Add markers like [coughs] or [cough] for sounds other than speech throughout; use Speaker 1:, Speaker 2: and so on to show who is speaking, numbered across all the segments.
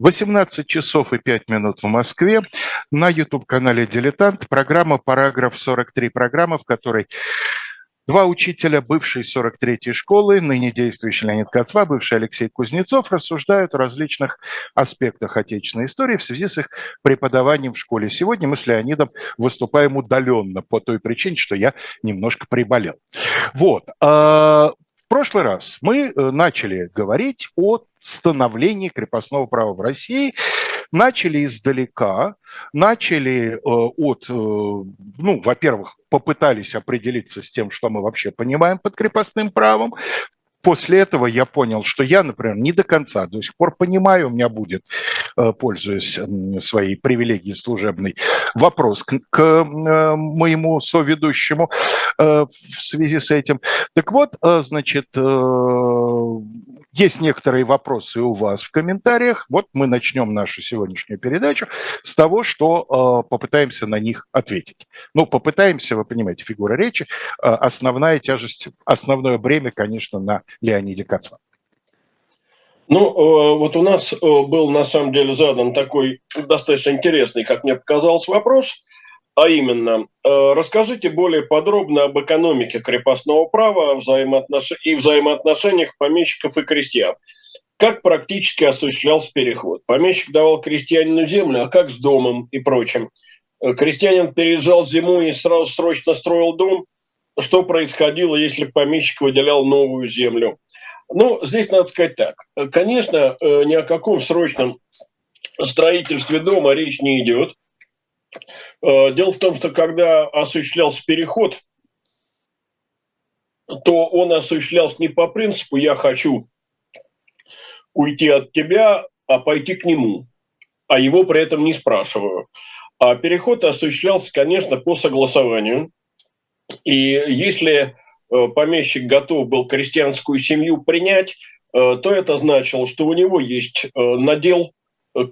Speaker 1: 18 часов и 5 минут в Москве. На YouTube-канале «Дилетант» программа «Параграф 43». Программа, в которой Два учителя бывшей 43-й школы, ныне действующий Леонид Кацва, бывший Алексей Кузнецов, рассуждают о различных аспектах отечественной истории в связи с их преподаванием в школе. Сегодня мы с Леонидом выступаем удаленно по той причине, что я немножко приболел. Вот. А, в прошлый раз мы э, начали говорить о становлении крепостного права в России, начали издалека, начали э, от, э, ну, во-первых, попытались определиться с тем, что мы вообще понимаем под крепостным правом, После этого я понял, что я, например, не до конца до сих пор понимаю, у меня будет, э, пользуясь своей привилегией служебной, вопрос к, моему соведущему в связи с этим. Так вот, значит, есть некоторые вопросы у вас в комментариях. Вот мы начнем нашу сегодняшнюю передачу с того, что попытаемся на них ответить. Ну, попытаемся, вы понимаете, фигура речи, основная тяжесть, основное бремя, конечно, на Леониде Кацман?
Speaker 2: Ну, э, вот у нас э, был на самом деле задан такой достаточно интересный, как мне показалось, вопрос, а именно, э, расскажите более подробно об экономике крепостного права взаимоотнош... и взаимоотношениях помещиков и крестьян. Как практически осуществлялся переход? Помещик давал крестьянину землю, а как с домом и прочим? Крестьянин переезжал зимой и сразу срочно строил дом – что происходило, если помещик выделял новую землю. Ну, здесь надо сказать так. Конечно, э, ни о каком срочном строительстве дома речь не идет. Э, дело в том, что когда осуществлялся переход, то он осуществлялся не по принципу «я хочу уйти от тебя, а пойти к нему», а его при этом не спрашиваю. А переход осуществлялся, конечно, по согласованию – и если э, помещик готов был крестьянскую семью принять, э, то это значило, что у него есть надел,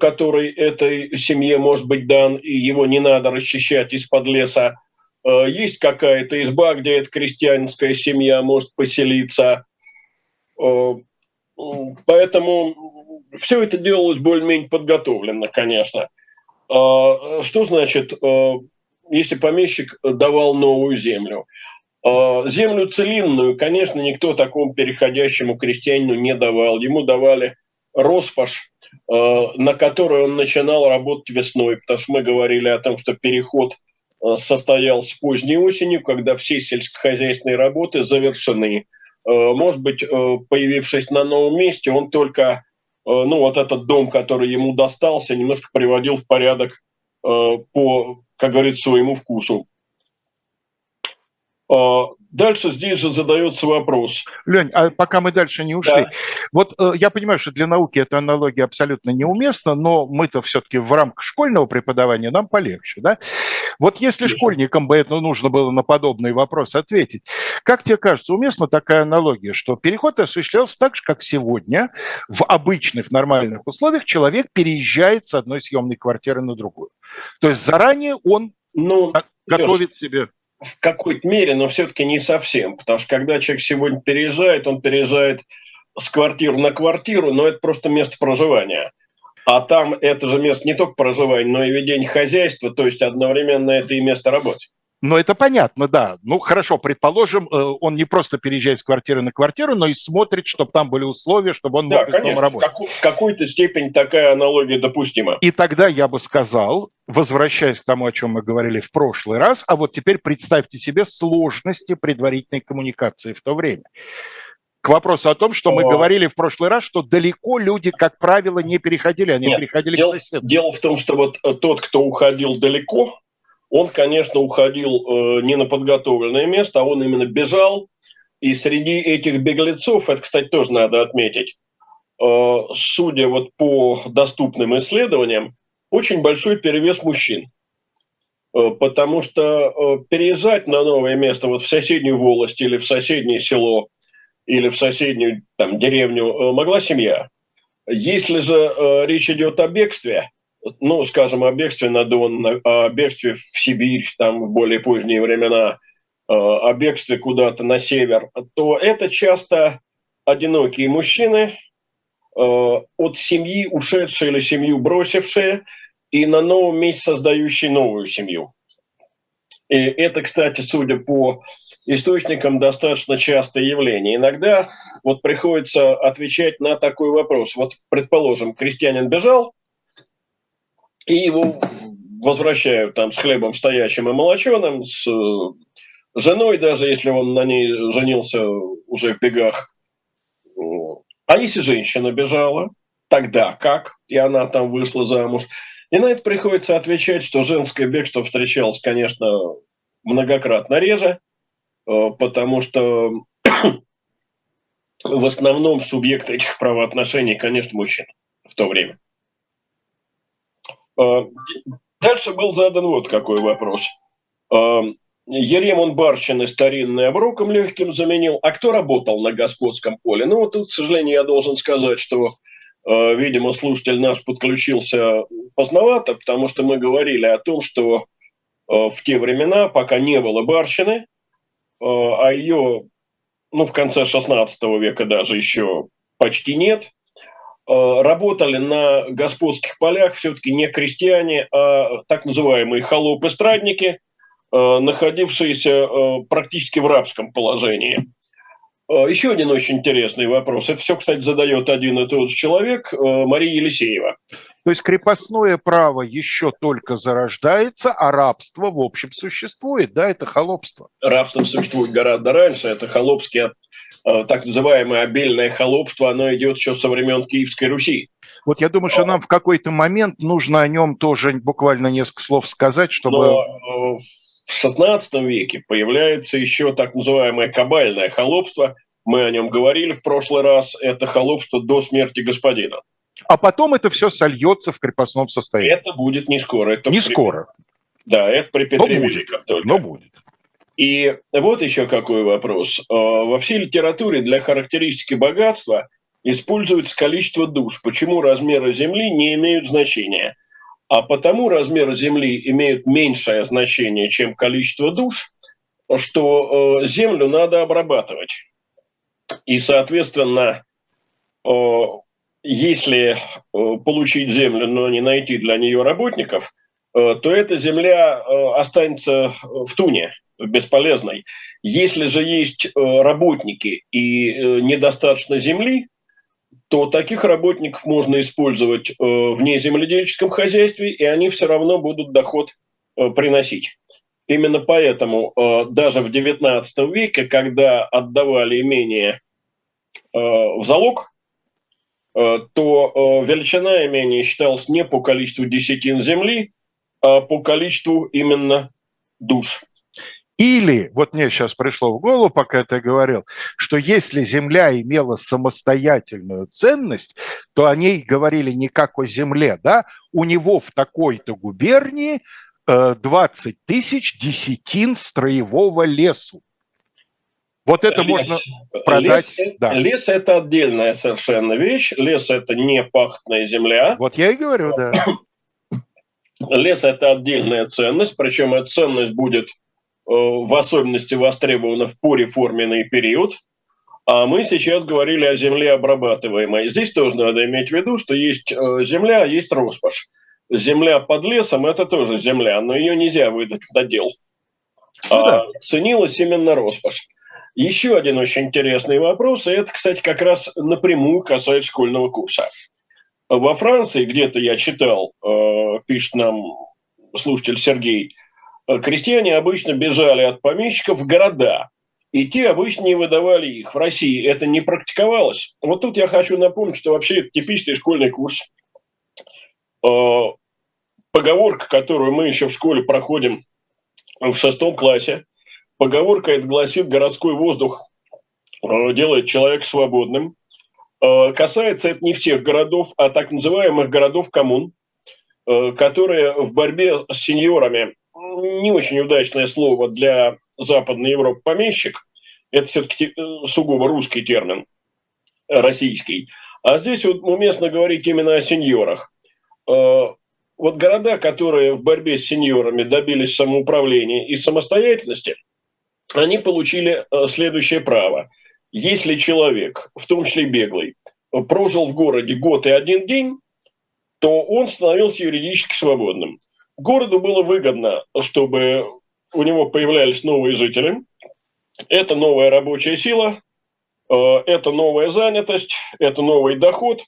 Speaker 2: который этой семье может быть дан, и его не надо расчищать из-под леса. Есть какая-то изба, где эта крестьянская семья может поселиться. Поэтому все это делалось более-менее подготовленно, конечно. Что значит если помещик давал новую землю. Землю целинную, конечно, никто такому переходящему крестьянину не давал. Ему давали роспаш, на которой он начинал работать весной, потому что мы говорили о том, что переход а, состоялся поздней осенью, когда все сельскохозяйственные работы завершены. Может быть, появившись на новом месте, он только, ну вот этот дом, который ему достался, немножко приводил в порядок по как говорится, своему вкусу. А, дальше здесь же задается вопрос.
Speaker 1: Лень, а пока мы дальше не ушли. Да. Вот э, я понимаю, что для науки эта аналогия абсолютно неуместна, но мы-то все-таки в рамках школьного преподавания нам полегче, да? Вот если Конечно. школьникам бы это нужно было на подобный вопрос ответить, как тебе кажется, уместна такая аналогия, что переход осуществлялся так же, как сегодня, в обычных нормальных условиях человек переезжает с одной съемной квартиры на другую? То есть заранее он ну, готовит Леш, себе
Speaker 2: в какой-то мере, но все-таки не совсем. Потому что когда человек сегодня переезжает, он переезжает с квартиры на квартиру, но это просто место проживания. А там это же место не только проживания, но и ведение хозяйства, то есть одновременно это и место работы.
Speaker 1: Но это понятно, да. Ну, хорошо, предположим, э, он не просто переезжает с квартиры на квартиру, но и смотрит, чтобы там были условия, чтобы он
Speaker 2: да, мог конечно, работать. В, в какой-то степени такая аналогия допустима.
Speaker 1: И тогда я бы сказал, возвращаясь к тому, о чем мы говорили в прошлый раз, а вот теперь представьте себе сложности предварительной коммуникации в то время. К вопросу о том, что мы говорили в прошлый раз, что далеко люди, как правило, не переходили, они Нет, переходили
Speaker 2: дело,
Speaker 1: к соседу.
Speaker 2: Дело в том, что вот э, тот, кто уходил далеко, он, конечно, уходил э, не на подготовленное место, а он именно бежал. И среди этих беглецов, это, кстати, тоже надо отметить, э, судя вот по доступным исследованиям, очень большой перевес мужчин. Э, потому что э, переезжать на новое место вот в соседнюю волость или в соседнее село или в соседнюю там, деревню э, могла семья. Если же э, речь идет о бегстве, ну, скажем, о бегстве на Дон, о бегстве в Сибирь, там, в более поздние времена, э, о бегстве куда-то на север, то это часто одинокие мужчины, от семьи ушедшие или семью бросившие и на новом месте создающие новую семью. И это, кстати, судя по источникам, достаточно частое явление. Иногда вот приходится отвечать на такой вопрос. Вот, предположим, крестьянин бежал, и его возвращают там с хлебом стоячим и молоченым, с э, женой, даже если он на ней женился уже в бегах. А если женщина бежала, тогда как? И она там вышла замуж. И на это приходится отвечать, что женское бегство встречалось, конечно, многократно реже, э, потому что [coughs] в основном субъект этих правоотношений, конечно, мужчина в то время. Э, дальше был задан вот какой вопрос. Э, Еремон Барщины старинный оброком легким заменил. А кто работал на господском поле? Ну, вот тут, к сожалению, я должен сказать, что, э, видимо, слушатель наш подключился поздновато, потому что мы говорили о том, что в те времена, пока не было Барщины, а ее, ну, в конце 16 века даже еще почти нет, работали на господских полях все-таки не крестьяне, а так называемые холопы-страдники, э, находившиеся э, практически в рабском положении. Еще один очень интересный вопрос. Это все, кстати, задает один и тот же человек, Мария Елисеева.
Speaker 1: То есть крепостное право еще только зарождается, а рабство, в общем, существует, да, это холопство?
Speaker 2: Рабство существует гораздо раньше, это холопский Э, так называемое обильное холопство, оно идет еще со времен Киевской Руси.
Speaker 1: Вот я думаю, что нам в какой-то момент нужно о нем тоже буквально несколько слов сказать, чтобы...
Speaker 2: Но э, в XVI веке появляется еще так называемое кабальное холопство. Мы о нем говорили в прошлый раз. Это холопство до смерти господина.
Speaker 1: А потом это все сольется в крепостном состоянии.
Speaker 2: Это будет не скоро. Это
Speaker 1: не при... скоро.
Speaker 2: Да, это при Петре Но Великом
Speaker 1: только. Но будет.
Speaker 2: И вот еще какой вопрос. Э, во всей литературе для характеристики богатства используется количество душ. Почему размеры Земли не имеют значения? А потому размеры Земли имеют меньшее значение, чем количество душ, что э, Землю надо обрабатывать. И, соответственно, э, если получить Землю, но не найти для нее работников, то эта Земля останется в туне – бесполезной. Если же есть э, работники и э, недостаточно земли, то таких работников можно использовать э, в неземледельческом хозяйстве, и они все равно будут доход приносить. Именно поэтому даже в XIX веке, когда отдавали имение в залог, то величина имения считалась не по количеству десятин земли, а по количеству именно душ.
Speaker 1: Или, вот мне сейчас пришло в голову, пока ты говорил, что если Земля имела самостоятельную ценность, то о ней говорили не как о Земле, да, у него в такой-то губернии 20 э, тысяч десятин строевого лесу. Вот это лес. можно продать.
Speaker 2: Лес, да. лес – это отдельная совершенно вещь. Лес – это не пахтная земля.
Speaker 1: Вот я и говорю, да.
Speaker 2: Лес – это отдельная ценность, причем эта ценность будет в особенности востребована в пореформенный период. А мы сейчас говорили о земле обрабатываемой. Здесь тоже надо иметь в виду, что есть э, земля, есть роскошь. Земля под лесом – это тоже земля, но ее нельзя выдать в додел. Ну, да. а ценилась именно роскошь. Еще один очень интересный вопрос, и это, кстати, как раз напрямую касается школьного курса. Во Франции, где-то я читал, э, пишет нам слушатель Сергей, Э, крестьяне обычно бежали от помещиков в города, и те обычно не выдавали их. В России это не практиковалось. Вот тут я хочу напомнить, что вообще это типичный школьный курс. Э, поговорка, которую мы еще в школе проходим в шестом классе, поговорка это гласит «городской воздух э, делает человека свободным». Касается это не всех городов, а так называемых городов-коммун, которые в борьбе с сеньорами не очень удачное слово для Западной Европы помещик. Это все-таки э, сугубо русский термин, российский. А здесь вот уместно говорить именно о сеньорах. Э, вот города, которые в борьбе с сеньорами добились самоуправления и самостоятельности, они получили э, следующее право. Если человек, в том числе беглый, прожил в городе год и один день, то он становился юридически свободным. Городу было выгодно, чтобы у него появлялись новые жители. Это новая рабочая сила, э, это новая занятость, это новый доход.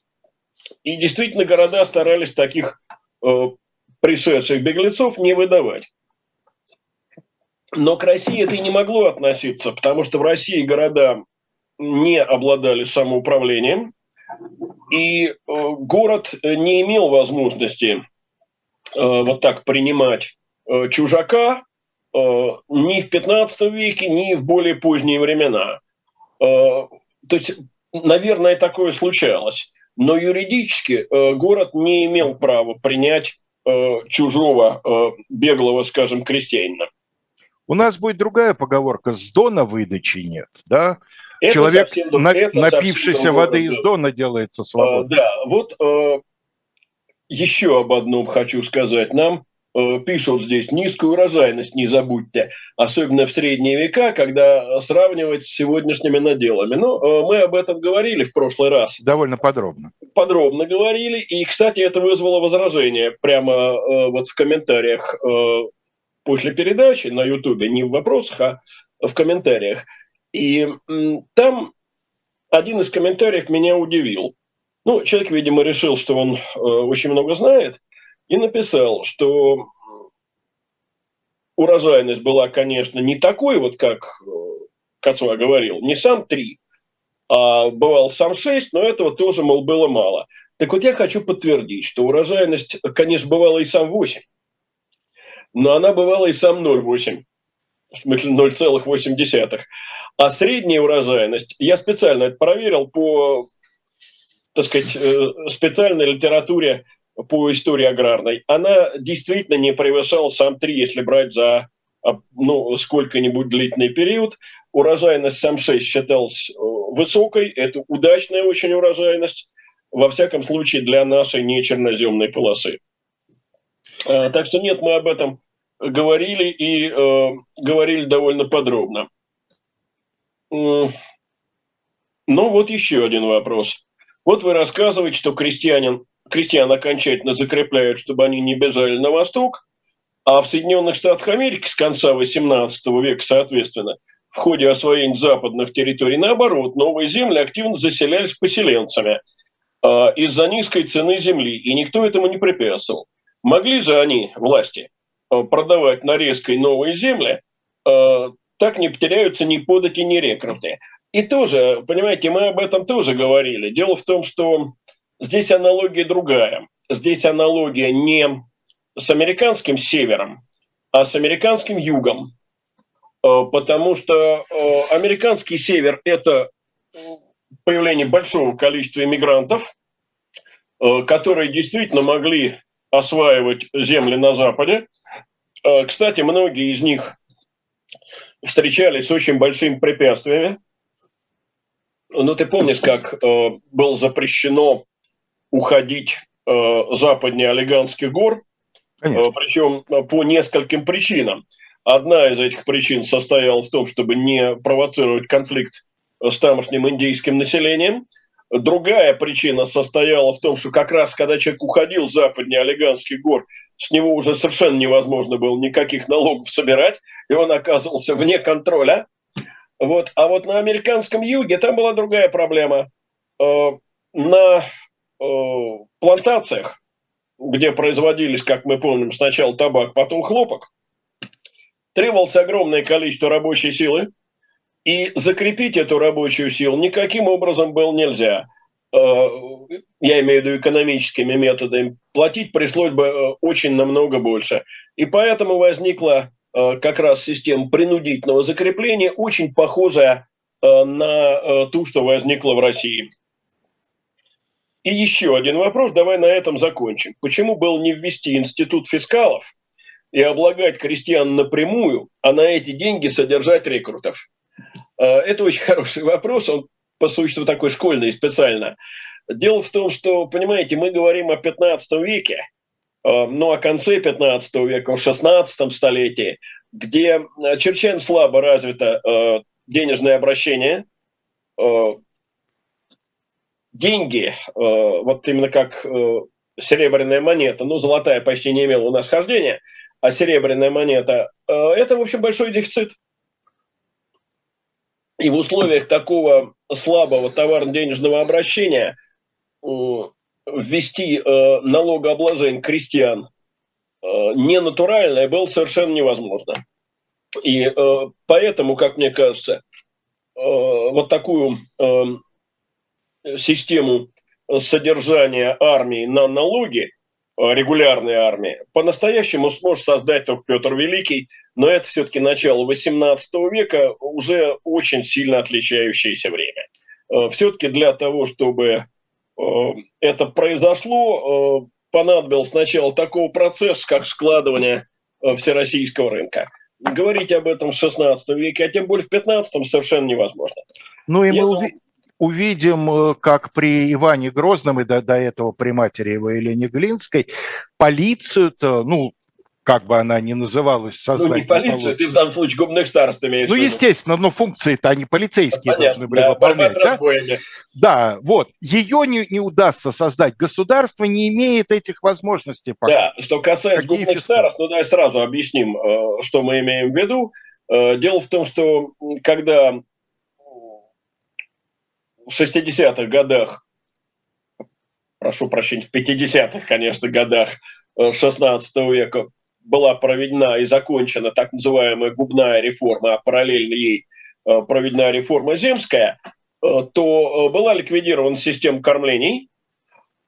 Speaker 2: И действительно города старались таких э, пришедших беглецов не выдавать. Но к России это и не могло относиться, потому что в России города не обладали самоуправлением, и э, город не имел возможности вот так принимать чужака, Э, ни в 15 веке, ни в более поздние времена. Э, то есть, наверное, такое случалось. Но юридически э, город не имел права принять чужого беглого, скажем, крестьянина.
Speaker 1: У нас будет другая поговорка «с дона выдачи нет», да?
Speaker 2: Это
Speaker 1: Человек,
Speaker 2: совсем,
Speaker 1: на,
Speaker 2: это
Speaker 1: напившийся воды из дона, делается свободным.
Speaker 2: Да, вот еще об одном хочу сказать. Нам Э, пишут здесь низкую урожайность, не забудьте, особенно в средние века, когда сравнивать с сегодняшними наделами. Но ну, э, мы об этом говорили в прошлый раз.
Speaker 1: Довольно подробно.
Speaker 2: Подробно говорили, и, кстати, это вызвало возражение прямо э, вот в комментариях после передачи на Ютубе, не в вопросах, а в комментариях. И там один из комментариев меня удивил. Ну, человек, видимо, решил, что он очень много знает – и написал, что урожайность была, конечно, не такой, вот как э, Кацуа говорил, не сам 3, а бывал сам 6, но этого тоже, мол, было мало. Так вот я хочу подтвердить, что урожайность, конечно, бывала и сам 8, но она бывала и сам 0,8, в смысле 0,8. А средняя урожайность, я специально это проверил по, так сказать, э, специальной литературе по истории аграрной, она действительно не превышала сам 3, если брать за а, ну, сколько-нибудь длительный период. Урожайность сам 6 считалась э, высокой, это удачная очень урожайность, во всяком случае для нашей нечерноземной полосы. А, так что нет, мы об этом говорили и э, говорили довольно подробно. Ну вот еще один вопрос. Вот вы рассказываете, что крестьянин крестьян окончательно закрепляют, чтобы они не бежали на восток, а в Соединенных Штатах Америки с конца XVIII века, соответственно, в ходе освоения западных территорий, наоборот, новые земли активно заселялись поселенцами э, из-за низкой цены земли, и никто этому не препятствовал. Могли же они, власти, э, продавать нарезкой новые земли, э, так не потеряются ни подати, ни рекруты. И тоже, понимаете, мы об этом тоже говорили. Дело в том, что Здесь аналогия другая. Здесь аналогия не с американским севером, а с американским югом. Э, потому что э, американский север – это появление большого количества иммигрантов, э, которые действительно могли осваивать земли на Западе. Кстати, многие из них встречались с очень большими препятствиями. Ну, ты помнишь, как было запрещено уходить э, западнее Олиганских гор, э, причем э, по нескольким причинам. Одна из этих причин состояла в том, чтобы не провоцировать конфликт с тамошним индейским населением. Другая причина состояла в том, что как раз когда человек уходил с западнее Олиганских гор, с него уже совершенно невозможно было никаких налогов собирать, и он оказывался вне контроля. Вот. А вот на американском юге там была другая проблема. Э, на Э, плантациях, где производились, как мы помним, сначала табак, потом хлопок, требовалось огромное количество рабочей силы, и закрепить эту рабочую силу никаким образом было нельзя. Э, я имею в виду экономическими методами. Платить пришлось бы очень намного больше. И поэтому возникла как раз система принудительного закрепления, очень похожая на ту, что возникла в России. И еще один вопрос, давай на этом закончим. Почему было не ввести институт фискалов и облагать крестьян напрямую, а на эти деньги содержать рекрутов? Это очень [laughs] хороший вопрос, он по существу такой школьный специально. Дело в том, что, понимаете, мы говорим о 15 веке, ну, о конце 15 века, о 16 столетии, где чрезвычайно слабо развито а, денежное обращение, деньги, вот именно как серебряная монета, ну, золотая почти не имела у нас хождения, а серебряная монета, это, в общем, большой дефицит. И в условиях такого слабого товарно-денежного обращения ввести налогообложение крестьян ненатуральное было совершенно невозможно. И э, поэтому, как мне кажется, э, вот такую э, систему содержания армии на налоги, э, регулярной армии, по-настоящему сможет создать только Петр Великий, но это все-таки начало XVIII века, уже очень сильно отличающееся время. Э, все-таки для того, чтобы э, это произошло, понадобился сначала такого процесса, как складывание всероссийского рынка – говорить об этом в 16 веке, а тем более в 15 совершенно невозможно.
Speaker 1: Ну и Я мы уви- увидим, э, как при Иване Грозном и до, до этого при матери его Елене Глинской полицию-то, ну, как бы она ни называлась,
Speaker 2: создать. Ну, не полицию, ты в данном случае губных старост имеешь
Speaker 1: Ну, естественно, но функции-то они полицейские Понятно, должны были да, выполнять. Да? да, вот. Ее не, не удастся создать. Государство не имеет этих возможностей.
Speaker 2: Пока. Да, что касается старост, ну, давай сразу объясним, э, что мы имеем в виду. Э, дело в том, что когда в 60-х годах, прошу прощения, в 50-х, конечно, годах 16 э, века была проведена и закончена так называемая губная реформа, а параллельно ей э, проведена реформа земская, э, то э, была ликвидирована система кормлений.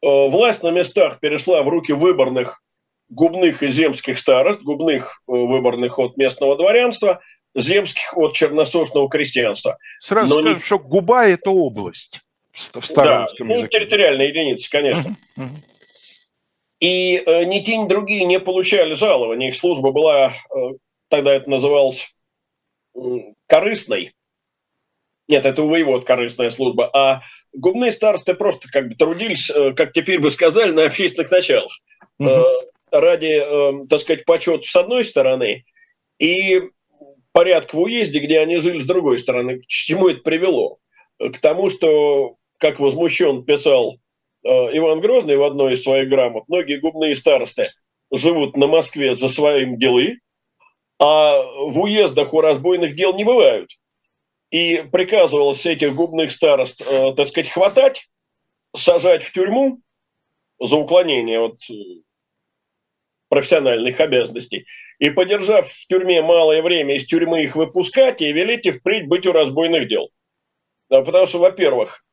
Speaker 2: Власть на местах перешла в руки выборных губных и земских старост, губных выборных от местного дворянства, земских от черносошного крестьянства.
Speaker 1: Сразу Но скажем, не... что губа – это область
Speaker 2: в старом да, ну, территориальная единица, конечно. Uh-huh, uh-huh. И э, ни те, ни другие не получали жалования. Их служба была, э, тогда это называлось э, корыстной. Нет, это у воевод корыстная служба. А губные старосты просто как бы трудились, э, как теперь бы сказали, на общественных началах. Э, ради, э, так сказать, почета с одной стороны и порядка в уезде, где они жили с другой стороны. К чему это привело? К тому, что, как возмущен писал Иван Грозный в одной из своих грамот, многие губные старосты живут на Москве за своим делы, а в уездах у разбойных дел не бывают. И приказывалось этих губных старост, э, так сказать, хватать, сажать в тюрьму за уклонение от э, профессиональных обязанностей, и, подержав в тюрьме малое время, из тюрьмы их выпускать и велите впредь быть у разбойных дел. Потому что, во-первых, Э,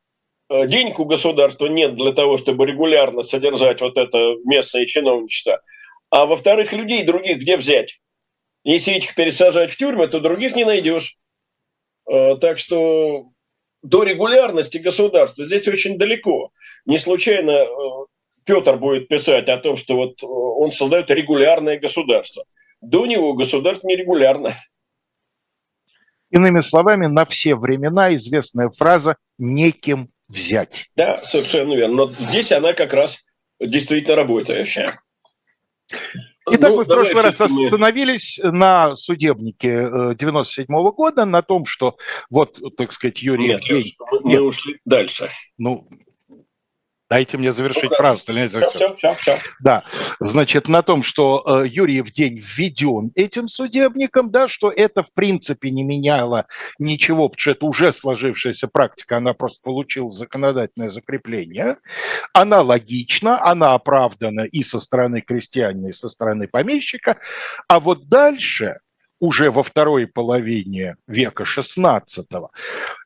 Speaker 2: денег у государства нет для того, чтобы регулярно содержать вот это местное чиновничество. А во-вторых, людей других где взять? Если этих пересажать в тюрьмы, то других не найдешь. Э, так что до регулярности государства здесь очень далеко. Не случайно э, Петр будет писать о том, что вот он создает регулярное государство. До него государство нерегулярно.
Speaker 1: Иными словами, на все времена известная фраза «неким взять.
Speaker 2: Да, совершенно верно. Но здесь она как раз действительно работающая.
Speaker 1: Итак, ну, мы в прошлый раз остановились на судебнике 97 э, -го года, на том, что вот, так сказать, Юрий
Speaker 2: Нет, Евгений... Мы, мы Нет. ушли дальше.
Speaker 1: Ну, Дайте мне завершить ну, фразу. Все, все, все, все. Да, значит, на том, что э, Юрьев день введен этим судебником, да, что это в принципе не меняло ничего, потому что это уже сложившаяся практика, она просто получила законодательное закрепление. Она логична, она оправдана и со стороны крестьянина, и со стороны помещика. А вот дальше уже во второй половине века XVI,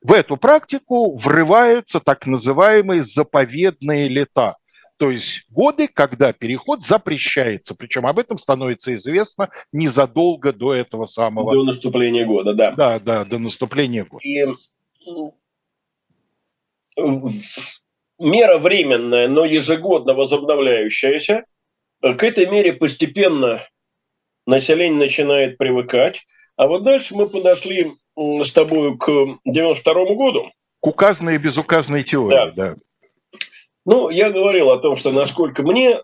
Speaker 1: в эту практику врываются так называемые заповедные лета, то есть годы, когда переход запрещается. Причем об этом становится известно незадолго до этого самого...
Speaker 2: До наступления года, да.
Speaker 1: Да, да, до наступления года. И
Speaker 2: мера временная, но ежегодно возобновляющаяся, к этой мере постепенно население начинает привыкать. А вот дальше мы подошли с тобой к 92 году.
Speaker 1: К указанной и безуказанной теории, да. да.
Speaker 2: Ну, я говорил о том, что насколько мне э,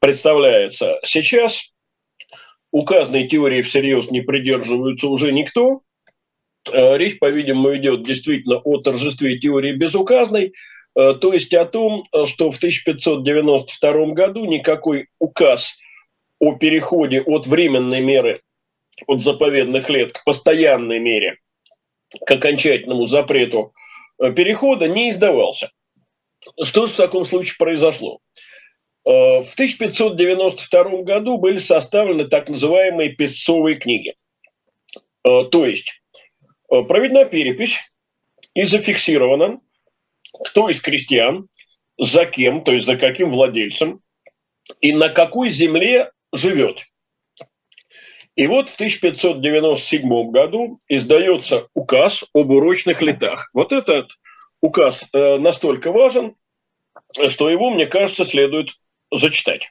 Speaker 2: представляется, сейчас указанной теории всерьез не придерживаются уже никто. Э, речь, по-видимому, идет действительно о торжестве теории безуказной. то есть о том, что в 1592 году никакой указ о переходе от временной меры от заповедных лет к постоянной мере, к окончательному запрету перехода не издавался. Что же в таком случае произошло? В 1592 году были составлены так называемые песцовые книги. То есть проведена перепись и зафиксировано, кто из крестьян, за кем, то есть за каким владельцем и на какой земле живет. И вот в 1597 году издается указ об урочных летах. Вот этот указ э, настолько важен, что его, мне кажется, следует зачитать.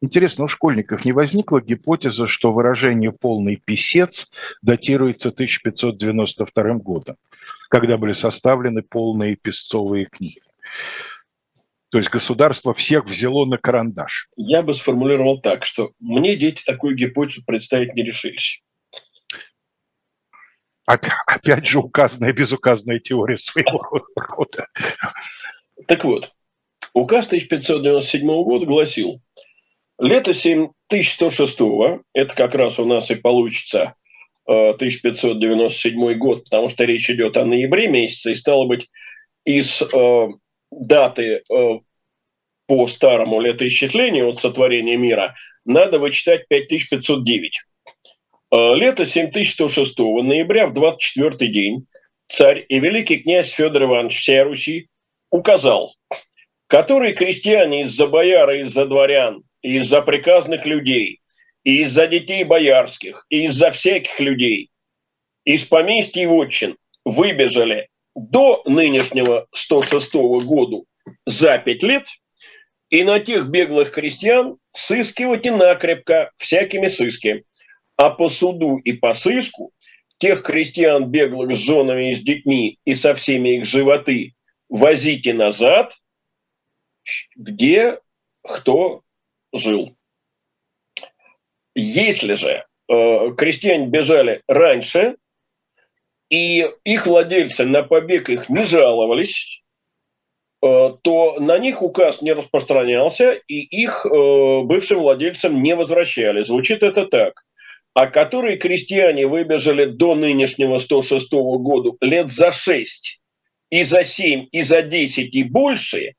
Speaker 1: Интересно, у школьников не возникла гипотеза, что выражение «полный писец» датируется 1592 годом, когда были составлены полные песцовые книги? То есть государство всех взяло на карандаш.
Speaker 2: Я бы сформулировал так, что мне дети такую гипотезу представить не решились.
Speaker 1: Опять же указанная, безуказанная теория своего [laughs] рода.
Speaker 2: Так вот, указ 1597 года гласил, лето 7106, это как раз у нас и получится 1597 э, год, потому что речь идет о ноябре месяце, и стало быть, из э, даты э, по старому летоисчислению от сотворения мира надо вычитать 5509. Э, лето 7106 ноября в 24 день царь и великий князь Федор Иванович всей Руси указал, которые крестьяне из-за бояр и из-за дворян, и из-за приказных людей, и из-за детей боярских, и из-за всяких людей, из поместья и вотчин выбежали до нынешнего 106 года за пять лет, и на тех беглых крестьян сыскивать и накрепко всякими сыски. А по суду и по сыску тех крестьян беглых с женами и с детьми и со всеми их животы возите назад, где кто жил. Если же э, крестьяне бежали раньше, и их владельцы на побег их не жаловались, э, то на них указ не распространялся, и их э, бывшим владельцам не возвращали. Звучит это так. А которые крестьяне выбежали до нынешнего 106 года лет за 6, и за 7, и за 10, и больше,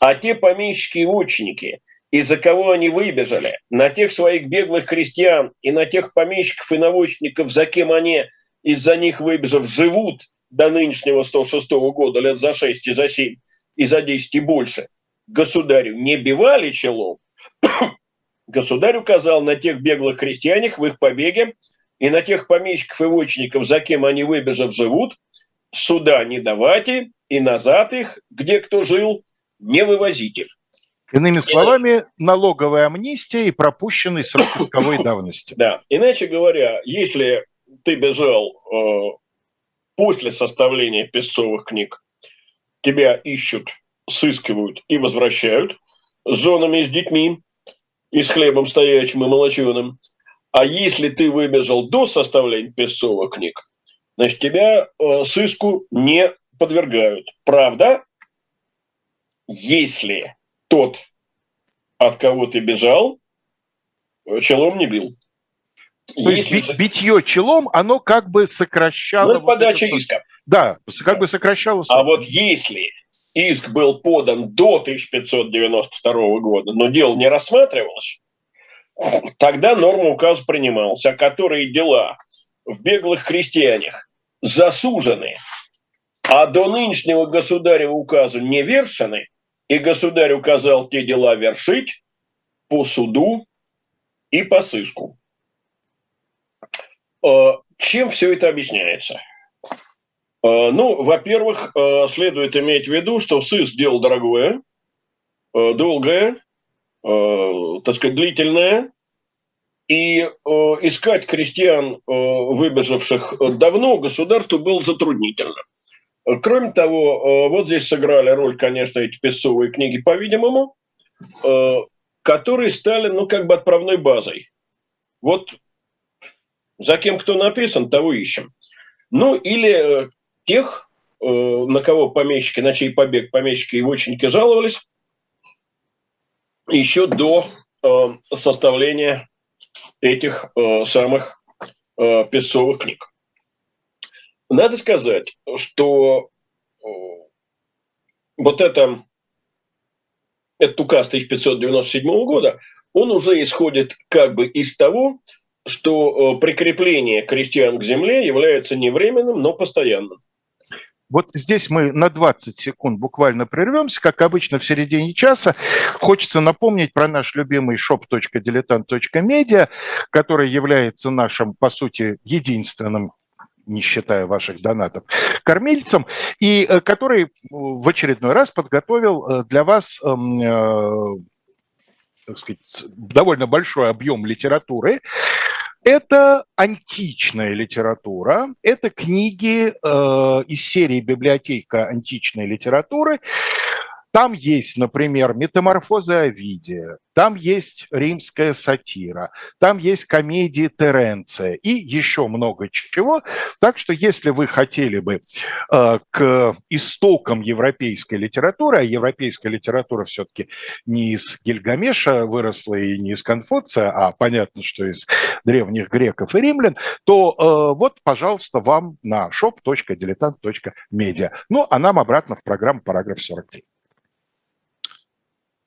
Speaker 2: а те помещики и ученики – из-за кого они выбежали, на тех своих беглых крестьян и на тех помещиков и наводчиков, за кем они из-за них выбежав живут до нынешнего 106 года, лет за 6 и за 7, и за 10 и больше, государю не бивали челом, [coughs] государь указал на тех беглых крестьянах в их побеге и на тех помещиков и вочников, за кем они выбежав живут, суда не давайте и назад их, где кто жил, не вывозите.
Speaker 1: Иными словами, налоговая амнистия и пропущенный срок [coughs] исковой давности.
Speaker 2: Да. Иначе говоря, если ты бежал э, после составления песцовых книг, тебя ищут, сыскивают и возвращают с женами и с детьми, и с хлебом стоячим и молоченым. А если ты выбежал до составления песцовых книг, значит, тебя э, сыску не подвергают. Правда? Если тот, от кого ты бежал, челом не бил.
Speaker 1: То Если... есть битье челом, оно как бы сокращало...
Speaker 2: Ну, вот подача это... иска.
Speaker 1: Да, как бы сокращало...
Speaker 2: А вот если иск был подан до 1592 года, но дело не рассматривалось, тогда норма указа принималась, а которые дела в беглых крестьянах засужены, а до нынешнего государева указа не вершены, и государь указал те дела вершить по суду и по сыску. Э, чем все это объясняется? Э, ну, во-первых, э, следует иметь в виду, что сыск дело дорогое, долгое, так сказать, длительное, и искать крестьян, выбежавших давно, государству было затруднительно. Кроме того, вот здесь сыграли роль, конечно, эти песцовые книги, по-видимому, которые стали, ну, как бы отправной базой. Вот за кем кто написан, того ищем. Ну, или э, тех на кого помещики, на чей побег помещики и вотчинники жаловались, еще до составления этих самых песцовых книг. Надо сказать, что вот это, этот указ 1597 года, он уже исходит как бы из того, что прикрепление крестьян к земле является не временным, но постоянным.
Speaker 1: Вот здесь мы на 20 секунд буквально прервемся. Как обычно, в середине часа хочется напомнить про наш любимый shop.diletant.media, который является нашим, по сути, единственным не считая ваших донатов, кормильцам, и э, который в очередной раз подготовил э, для вас эм, э, так сказать, довольно большой объем литературы. Это античная литература, это книги э, из серии «Библиотека античной литературы», там есть, например, метаморфозы Овидия, там есть римская сатира, там есть комедии Теренция и еще много чего. Так что если вы хотели бы э, к истокам европейской литературы, а европейская литература все-таки не из Гильгамеша выросла и не из Конфуция, а понятно, что из древних греков и римлян, то э, вот, пожалуйста, вам на shop.diletant.media. Ну, а нам обратно в программу «Параграф 43».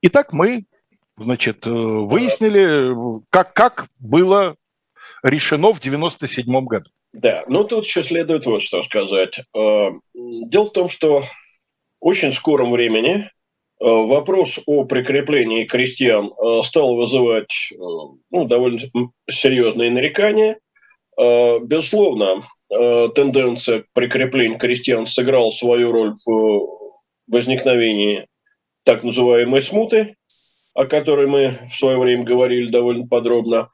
Speaker 1: Итак, мы, значит, э, выяснили, как, как было решено в 97 году.
Speaker 2: Да, ну тут еще следует вот что сказать. Э, дело в том, что очень скором времени э, вопрос о прикреплении крестьян стал вызывать ну, довольно серьезные нарекания. Безусловно, тенденция к прикреплению крестьян сыграла свою роль в возникновении так называемой смуты, о которой мы в свое время говорили довольно подробно.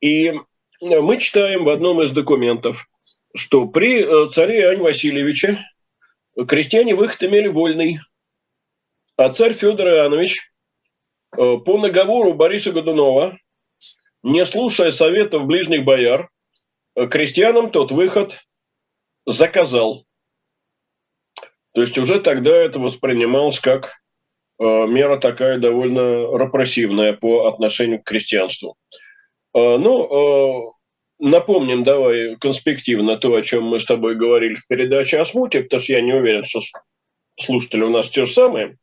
Speaker 2: И мы читаем в одном из документов, что при э, царе Иоанне Васильевиче крестьяне выход имели вольный, а царь Федор Иоаннович э, по наговору Бориса Годунова, не слушая советов ближних бояр, э, крестьянам тот выход заказал. То есть уже тогда это воспринималось как Э, мера такая довольно репрессивная по отношению к крестьянству. Э, ну, э, напомним давай конспективно то, о чем мы с тобой говорили в передаче о смуте, потому что я не уверен, что слушатели у нас те же самые.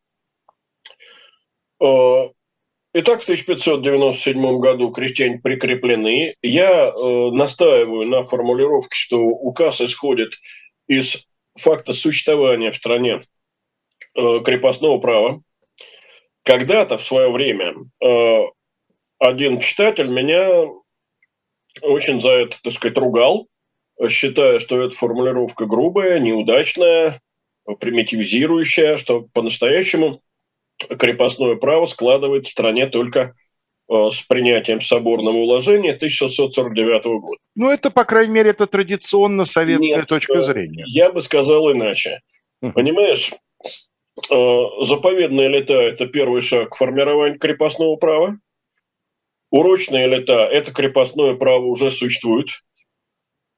Speaker 2: Итак, в 1597 году крестьяне прикреплены. Я настаиваю на формулировке, что указ исходит из факта существования в стране крепостного права, когда-то в свое время э, один читатель меня очень за это, так сказать, ругал, считая, что эта формулировка грубая, неудачная, примитивизирующая, что по-настоящему крепостное право складывает в стране только э, с принятием соборного уложения 1649 года.
Speaker 1: Ну, это, по крайней мере, это традиционно советская Нет, точка зрения.
Speaker 2: Я бы сказал иначе. Понимаешь, Э, заповедные лета – это первый шаг к формированию крепостного права. Урочные лета – это крепостное право уже существует.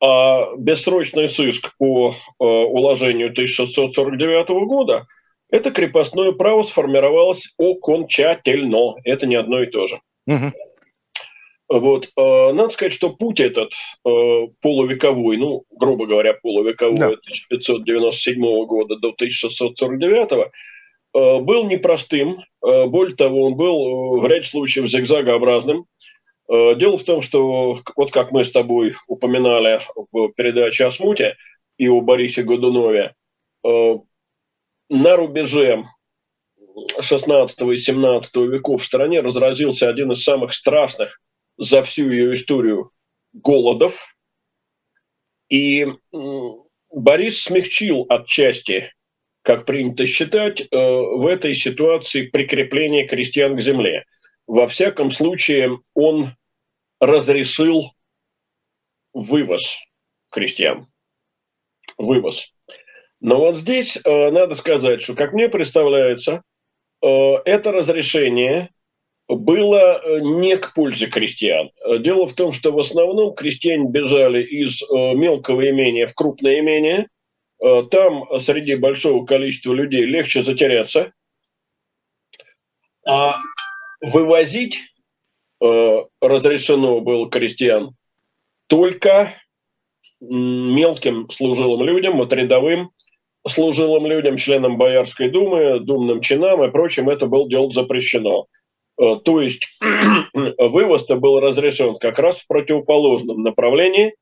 Speaker 2: А бессрочный сыск по э, уложению 1649 года – это крепостное право сформировалось окончательно. Это не одно и то же. Угу. Вот. Э, надо сказать, что путь этот э, полувековой, ну, грубо говоря, полувековой, да. 1597 года до 1649, э, был непростым. Более того, он был в ряде случаев зигзагообразным. Дело в том, что, вот как мы с тобой упоминали в передаче о смуте и о Борисе Годунове, на рубеже 16 и 17 веков в стране разразился один из самых страшных за всю ее историю голодов. И Борис смягчил отчасти, как принято считать, э, в этой ситуации прикрепление крестьян к земле. Во всяком случае, он разрешил вывоз крестьян. Вывоз. Но вот здесь э, надо сказать, что, как мне представляется, э, это разрешение было э, не к пользе крестьян. Э, дело в том, что в основном крестьяне бежали из э, мелкого имения в крупное имение, там среди большого количества людей легче затеряться, а вывозить разрешено было крестьян только мелким служилым людям, вот рядовым служилым людям, членам Боярской думы, думным чинам и прочим, это было дело запрещено. Э, то есть [clears throat] вывоз-то был разрешен как раз в противоположном направлении,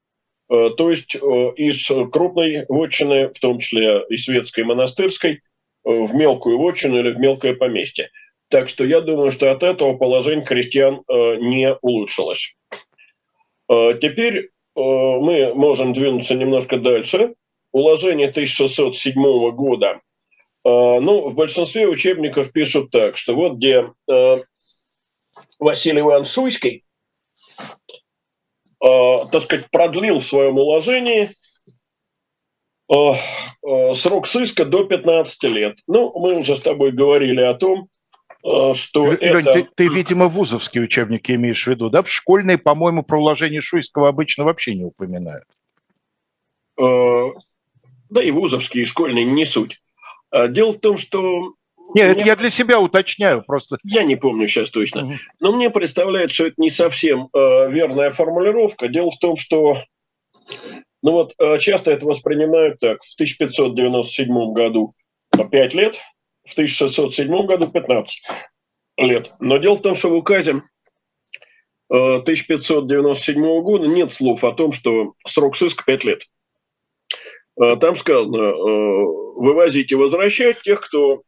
Speaker 2: э, то есть э, из крупной вотчины, в том числе и светской, и монастырской, в мелкую вотчину или в мелкое поместье. Так что я думаю, что от этого положение крестьян не улучшилось. Теперь мы можем двинуться немножко дальше. Уложение 1607 года. Ну, в большинстве учебников пишут так, что вот где Василий Иванович Шуйский, э, так сказать, продлил в своем уложении э, э, срок сыска до 15 лет. Ну, мы уже с тобой говорили о том, э, что Лень, это...
Speaker 1: Ты, ты, видимо, вузовские учебники имеешь в виду, да? Школьные, по-моему, про уложение Шуйского обычно вообще не упоминают.
Speaker 2: Э, да и вузовские, и школьные не суть. Э, дело в том, что
Speaker 1: нет, это я для себя уточняю просто.
Speaker 2: Я не помню сейчас точно. Угу. Но мне представляется, что это не совсем э, верная формулировка. Дело в том, что ну вот э, часто это воспринимают так. В 1597 году 5 лет, в 1607 году 15 лет. Но дело в том, что в указе 1597 э, года нет слов о том, что срок сыска 5 лет. Э, там сказано, э, вывозить и возвращать тех, кто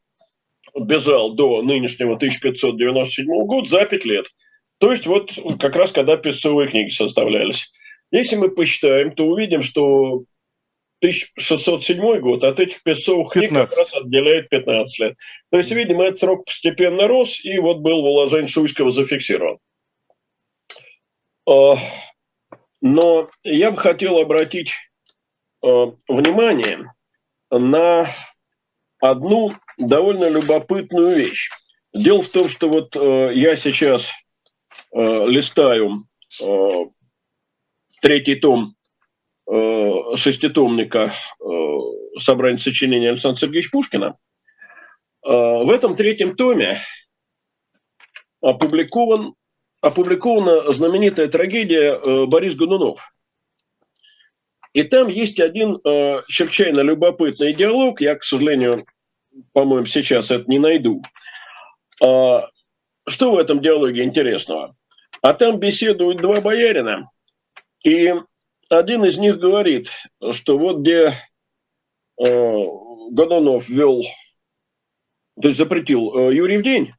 Speaker 2: бежал до нынешнего 1597 года за 5 лет. То есть вот как раз когда песцовые книги составлялись. Если мы посчитаем, то увидим, что 1607 год от этих песцовых книг 15. как раз отделяет 15 лет. То есть, видимо, этот срок постепенно рос, и вот был в уложении Шуйского зафиксирован. А, но я бы хотел обратить а, внимание на одну довольно любопытную вещь. Дело в том, что вот э, я сейчас э, листаю э, третий том э, шеститомника э, собрания сочинений Александра Сергеевича Пушкина. Э, в этом третьем томе опубликован, опубликована знаменитая трагедия э, Борис Годунов. И там есть один э, чрезвычайно любопытный диалог. Я, к сожалению, по-моему, сейчас это не найду. А, что в этом диалоге интересного? А там беседуют два боярина, и один из них говорит, что вот где э, Годунов вел, то есть запретил э, Юрий в день,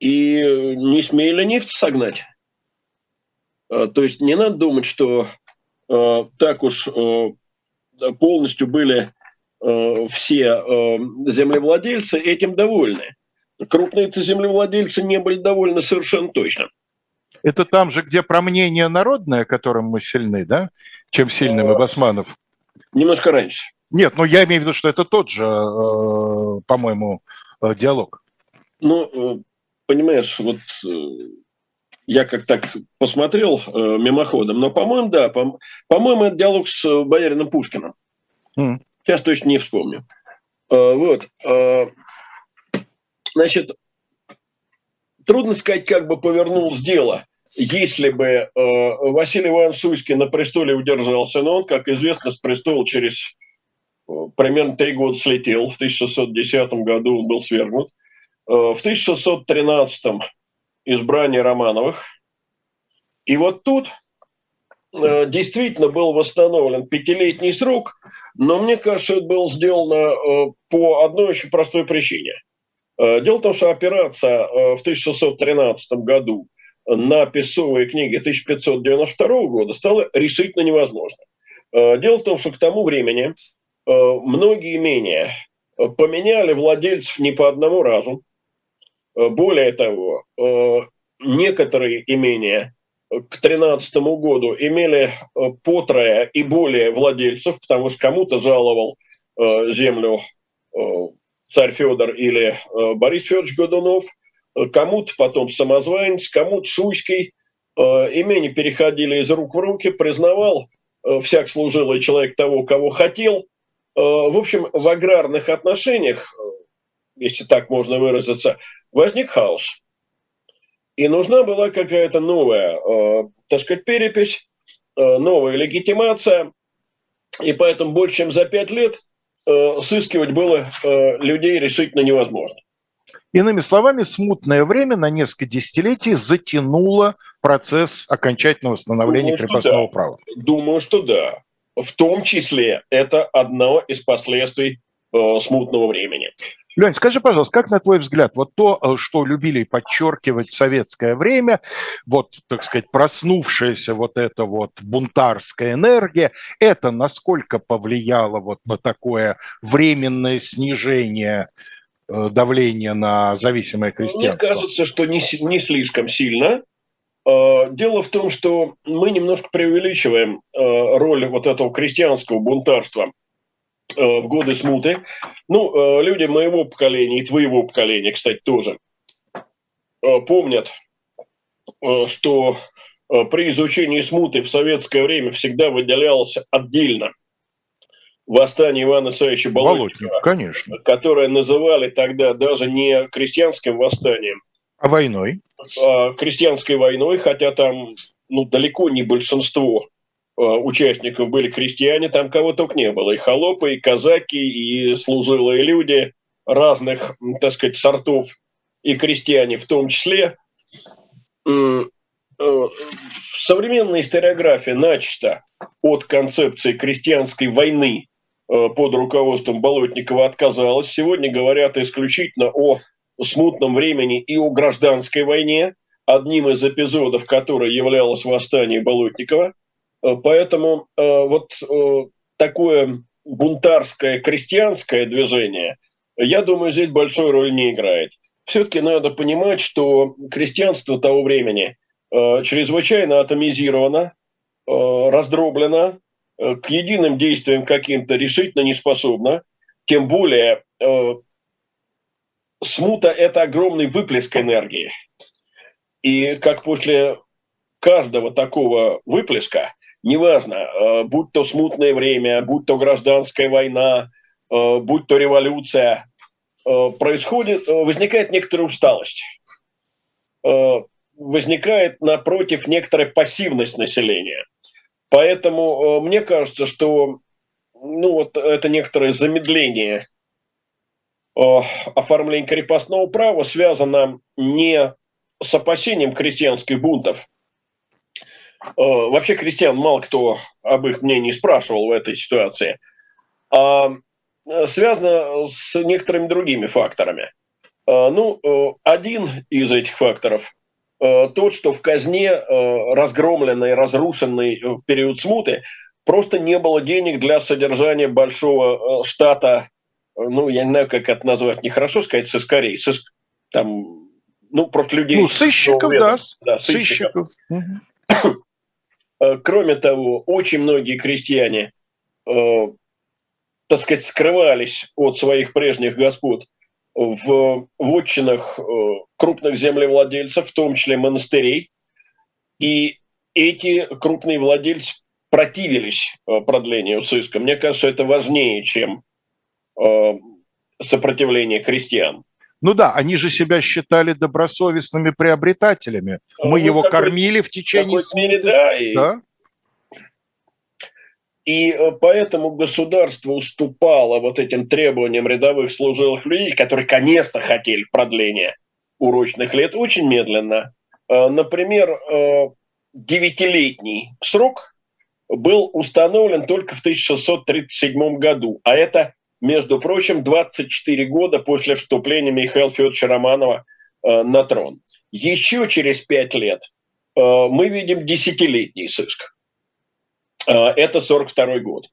Speaker 2: и не смели нефть согнать. Э, то есть не надо думать, что э, так уж э, полностью были Э, все э, землевладельцы этим довольны. Крупные землевладельцы не были довольны совершенно точно.
Speaker 1: Это там же, где про мнение народное, которым мы сильны, да, чем сильным Басманов?
Speaker 2: Немножко раньше.
Speaker 1: Нет, но я имею в виду, что это тот же, э, по-моему, диалог.
Speaker 2: Ну, понимаешь, вот я как так посмотрел мимоходом, но, по-моему, да, по-моему, это диалог с боярином Пушкиным. Mm. Сейчас точно не вспомню. А, вот. А, значит, трудно сказать, как бы повернулось дело, если бы а, Василий Иванович Суйский на престоле удержался, но он, как известно, с престола через примерно три года слетел. В 1610 году он был свергнут. В 1613 избрание Романовых. И вот тут Э, действительно был восстановлен пятилетний срок, но мне кажется, это было сделано э, по одной очень простой причине. Э, дело в том, что операция в 1613 году на песцовые книги 1592 года стала решительно невозможной. Дело в том, что к тому времени многие имения поменяли владельцев не по одному разу. Более того, некоторые имения к 2013 году имели э, по трое и более владельцев, потому что кому-то жаловал э, землю э, царь Федор или Борис Федорович Годунов, кому-то потом самозванец, кому-то Шуйский. Имени переходили из рук в руки, признавал всяк служил и человек того, кого хотел. В общем, в аграрных отношениях, если так можно выразиться, возник хаос. И нужна была какая-то новая, так сказать, перепись, новая легитимация. И поэтому больше чем за пять лет сыскивать было людей решительно невозможно.
Speaker 1: Иными словами, смутное время на несколько десятилетий затянуло процесс окончательного восстановления Думаю, крепостного
Speaker 2: да.
Speaker 1: права.
Speaker 2: Думаю, что да. В том числе это одно из последствий э, смутного времени.
Speaker 1: Лень, скажи, пожалуйста, как на твой взгляд, вот то, э, что любили подчеркивать советское время, вот, так сказать, проснувшаяся вот эта вот бунтарская энергия, это насколько повлияло вот на такое временное снижение Э, давление на зависимое крестьянство?
Speaker 2: Мне кажется, что не, не слишком сильно. Э, дело в том, что мы немножко преувеличиваем роль вот этого крестьянского бунтарства в годы смуты. Ну, люди моего поколения и твоего поколения, кстати, тоже помнят, что при изучении смуты в советское время всегда выделялось отдельно восстание Ивана Исаевича Болотникова,
Speaker 1: конечно.
Speaker 2: которое называли тогда даже не крестьянским восстанием,
Speaker 1: а войной.
Speaker 2: А крестьянской войной, хотя там ну, далеко не большинство участников были крестьяне, там кого только не было. И холопы, и казаки, и служилые люди разных, так сказать, сортов, и крестьяне в том числе. Э, современная историография начата от концепции крестьянской войны Э, под руководством Болотникова отказалась. Сегодня говорят исключительно о смутном времени и о гражданской войне, одним из эпизодов которой являлось восстание Болотникова. Э, поэтому э, вот такое бунтарское крестьянское движение, я думаю, здесь большой роли не играет. Все-таки надо понимать, что крестьянство того времени чрезвычайно атомизировано, раздроблено, Э, к единым действиям каким-то решительно не способна. Тем более э, смута – это огромный выплеск энергии. И как после каждого такого выплеска, неважно, э, будь то смутное время, будь то гражданская война, э, будь то революция, э, происходит, возникает некоторая усталость. Возникает, напротив, некоторая пассивность населения. Поэтому мне кажется, что ну, вот это некоторое замедление оформления крепостного права связано не с опасением крестьянских бунтов. Э, вообще крестьян мало кто об их мнении спрашивал в этой ситуации, а связано с некоторыми другими факторами. Ну, один из этих факторов Э, тот, что в казне, э, разгромленной, разрушенной э, в период смуты, просто не было денег для содержания большого штата, ну, я не знаю, как это назвать, нехорошо сказать, сыскарей, сыск, там, ну, просто людей... Ну,
Speaker 1: сыщиков, да, да сыщиков. сыщиков. [clears throat]
Speaker 2: Кроме того, очень многие крестьяне, так сказать, скрывались от своих прежних господ в вотчинах э, крупных землевладельцев, в том числе монастырей. И эти крупные владельцы противились э, продлению сыска. Мне кажется, это важнее, чем э, сопротивление крестьян.
Speaker 1: Ну да, они же себя считали добросовестными приобретателями. Мы ну, его кормили в течение... В мере,
Speaker 2: да, и да? И э, поэтому государство уступало вот этим требованиям рядовых служилых людей, которые, конечно, хотели продления урочных лет, очень медленно. Э, например, э, девятилетний срок был установлен только в 1637 году, а это, между прочим, 24 года после вступления Михаила Федоровича Романова на трон. Еще через пять лет мы видим десятилетний сыск. А, это 42 год.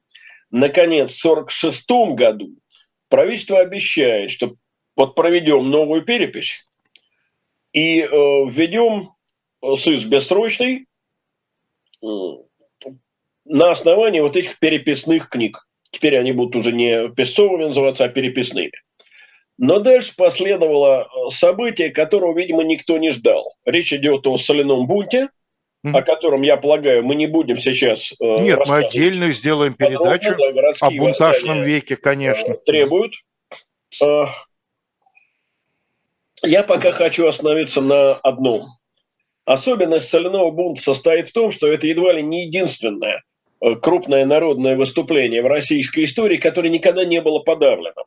Speaker 2: Наконец, в 46 году правительство обещает, что вот проведем новую перепись и э, введем СИС бессрочный э, на основании вот этих переписных книг. Теперь они будут уже не песцовыми называться, а переписными. Но дальше последовало э, событие, которого, видимо, никто не ждал. Речь идет о соляном бунте, о котором, я полагаю, мы не будем сейчас
Speaker 1: э, Нет, мы отдельную сделаем передачу да, о бунтажном веке, конечно. Э,
Speaker 2: требуют. Э, я пока хочу остановиться на одном. Особенность соляного бунта состоит в том, что это едва ли не единственное крупное народное выступление в российской истории, которое никогда не было подавлено.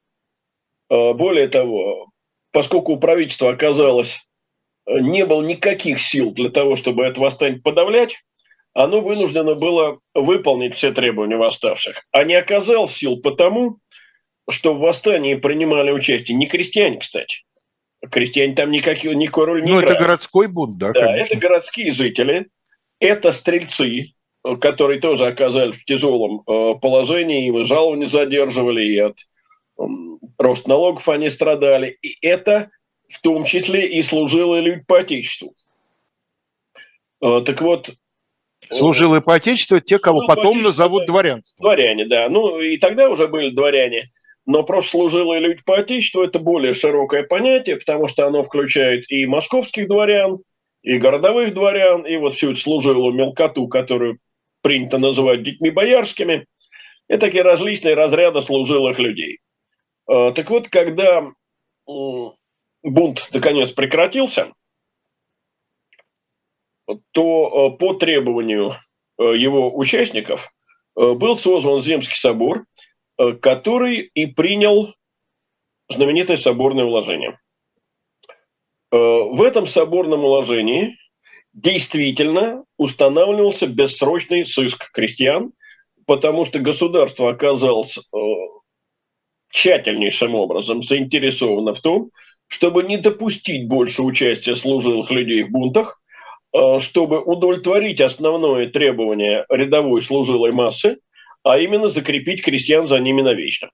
Speaker 2: Более того, поскольку у правительства оказалось не было никаких сил для того, чтобы это восстание подавлять, оно вынуждено было выполнить все требования восставших. А не оказал сил потому, что в восстании принимали участие не крестьяне, кстати. Крестьяне там никакой, никакой роли не
Speaker 1: ну,
Speaker 2: играют.
Speaker 1: это городской бунт, да?
Speaker 2: Да, конечно. это городские жители, это стрельцы, которые тоже оказались в тяжелом э, положении, и жалования задерживали, и от рост налогов они страдали. И это в том числе и служилые люди по Отечеству. А, так вот...
Speaker 1: Служилые по Отечеству – те, кого потом назовут дворянством.
Speaker 2: Дворяне, да. Ну, и тогда уже были дворяне. Но просто служилые люди по Отечеству – это более широкое понятие, потому что оно включает и московских дворян, и городовых дворян, и вот всю эту служилую мелкоту, которую принято называть детьми боярскими. Это такие различные разряды служилых людей. А, так вот, когда бунт наконец прекратился, то э, по требованию э, его участников э, был создан Земский собор, который и принял знаменитое соборное уложение. В этом соборном уложении действительно устанавливался бессрочный сыск крестьян, потому что государство оказалось тщательнейшим образом заинтересовано в том, чтобы не допустить больше участия служилых людей в бунтах, э, чтобы удовлетворить основное требование рядовой служилой массы, а именно закрепить крестьян за ними навечно.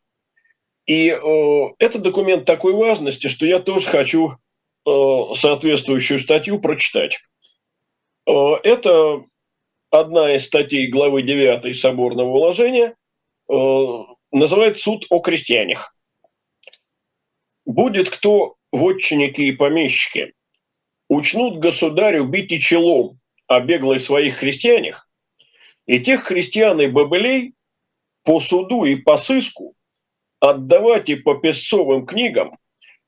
Speaker 2: И э, это документ такой важности, что я тоже хочу э, соответствующую статью прочитать. Э, это одна из статей главы 9 соборного уложения, э, называется «Суд о крестьянах». Будет кто вотчинники и помещики учнут государю бить и челом о беглых своих христианах, и тех христиан и бобылей по суду и по сыску отдавать и по песцовым книгам,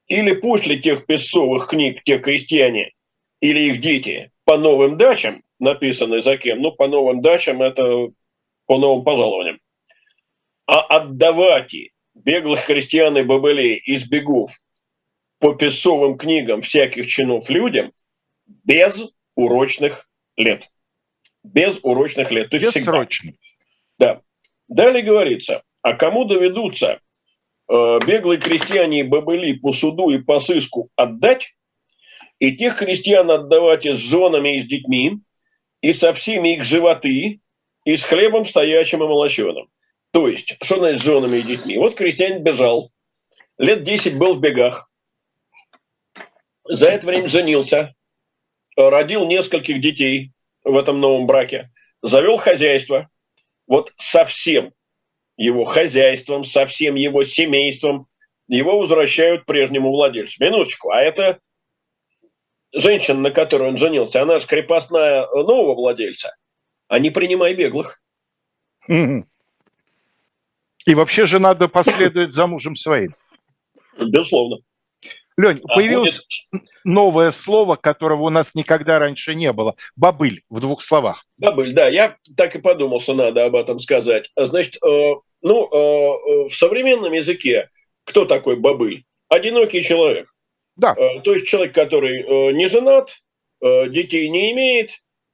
Speaker 2: или после тех песцовых книг те крестьяне или их дети по новым дачам, написаны за кем, ну, по новым дачам это по новым пожалованиям, а отдавать беглых христиан и бобылей из бегов по песовым книгам всяких чинов людям без урочных лет. Без урочных лет.
Speaker 1: То есть Бессрочно.
Speaker 2: Да. Далее говорится, а кому доведутся э, беглые крестьяне и бобыли по суду и по сыску отдать, и тех крестьян отдавать и с женами, и с детьми, и со всеми их животы, и с хлебом стоячим и молоченым. То есть, что значит с женами и детьми? Вот крестьянин бежал, лет 10 был в бегах, за это время женился, родил нескольких детей в этом новом браке, завел хозяйство. Вот со всем его хозяйством, со всем его семейством его возвращают прежнему владельцу. Минуточку, а это женщина, на которой он женился, она же крепостная нового владельца, а не принимай беглых.
Speaker 1: И вообще же надо последовать за мужем своим.
Speaker 2: Безусловно.
Speaker 1: Лень, а появилось будет... новое слово, которого у нас никогда раньше не было. Бабыль, в двух словах.
Speaker 2: Бабыль, да, я так и подумал, что надо об этом сказать. Значит, э, ну, э, в современном языке кто такой бабыль? Одинокий человек.
Speaker 1: Да.
Speaker 2: Э, то есть человек, который э, не женат, э, детей не имеет,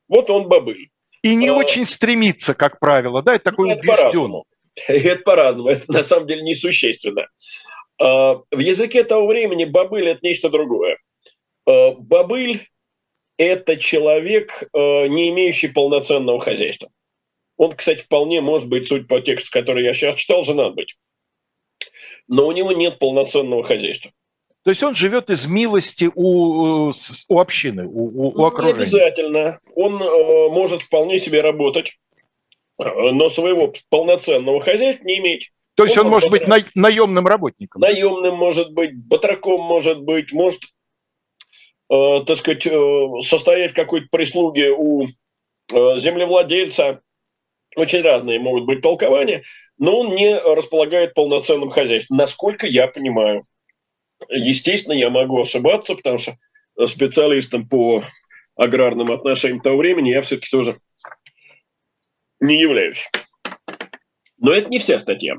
Speaker 2: вот он бабыль.
Speaker 1: И не а, очень стремится, как правило, да, это такой ну, убежденный. [laughs]
Speaker 2: Это по-разному, это на самом деле несущественно. В языке того времени бабыль – это нечто другое. Бабыль – это человек, не имеющий полноценного хозяйства. Он, кстати, вполне может быть, суть по тексту, который я сейчас читал, женат быть. Но у него нет полноценного хозяйства.
Speaker 1: То есть он живет из милости у, у общины, у, у окружения?
Speaker 2: Не обязательно. Он э, может вполне себе работать, но своего полноценного хозяйства не иметь.
Speaker 1: То есть он, он может быть на, наемным работником?
Speaker 2: Наемным может быть, батраком может быть, может, э, так сказать, э, состоять в какой-то прислуге у землевладельца, очень разные могут быть толкования, но он не располагает полноценным хозяйством, насколько я понимаю. Естественно, я могу ошибаться, потому что специалистом по аграрным отношениям того времени я все-таки тоже не являюсь. Но это не вся статья.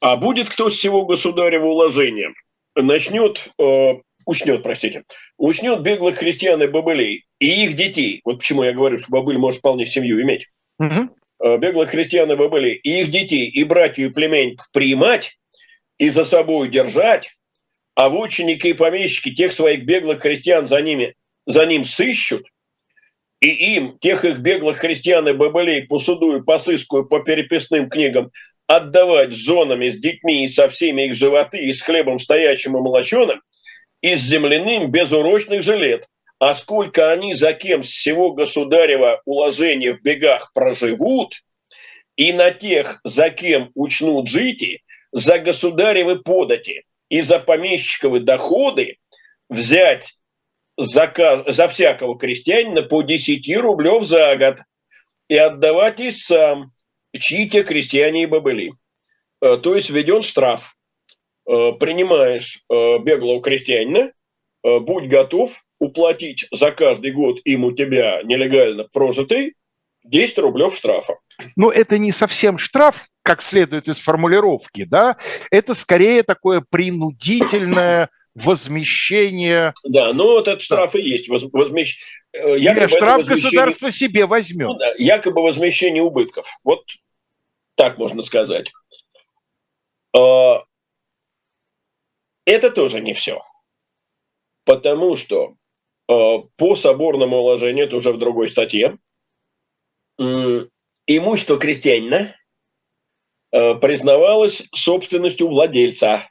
Speaker 2: А будет кто с всего государева уложения? Начнет, э, учнет, простите, учнет беглых христиан и бобылей и их детей. Вот почему я говорю, что бобыль может вполне семью иметь. Угу. Э, беглых христиан и бобылей и их детей, и братьев и племянников принимать и за собой держать, а в ученики и помещики тех своих беглых христиан за, ними, за ним сыщут, и им, тех их беглых христиан и бабылей по суду и по сыску и по переписным книгам отдавать с женами, с детьми и со всеми их животы, и с хлебом стоящим и молоченым, и с земляным без урочных жилет. А сколько они за кем с всего государева уложения в бегах проживут, и на тех, за кем учнут жить, за государевы подати, и за помещиковые доходы взять за, за всякого крестьянина по 10 рублев за год и отдавать и сам, чьи те крестьяне и бобыли. Э, то есть введен штраф. Э, принимаешь э, беглого крестьянина, будь готов уплатить за каждый год им у тебя нелегально прожитый 10 рублев штрафа.
Speaker 1: Ну, это не совсем штраф, как следует из формулировки, да, это скорее такое принудительное возмещение.
Speaker 2: Да, ну вот этот штраф да. и есть. Возмещ...
Speaker 1: Э, якобы штраф возмещение... государство себе возьмет. Ну,
Speaker 2: да, якобы возмещение убытков. Вот так можно сказать. А, это тоже не все. Потому что а, по соборному уложению, это уже в другой статье, имущество крестьянина Э, признавалась собственностью владельца.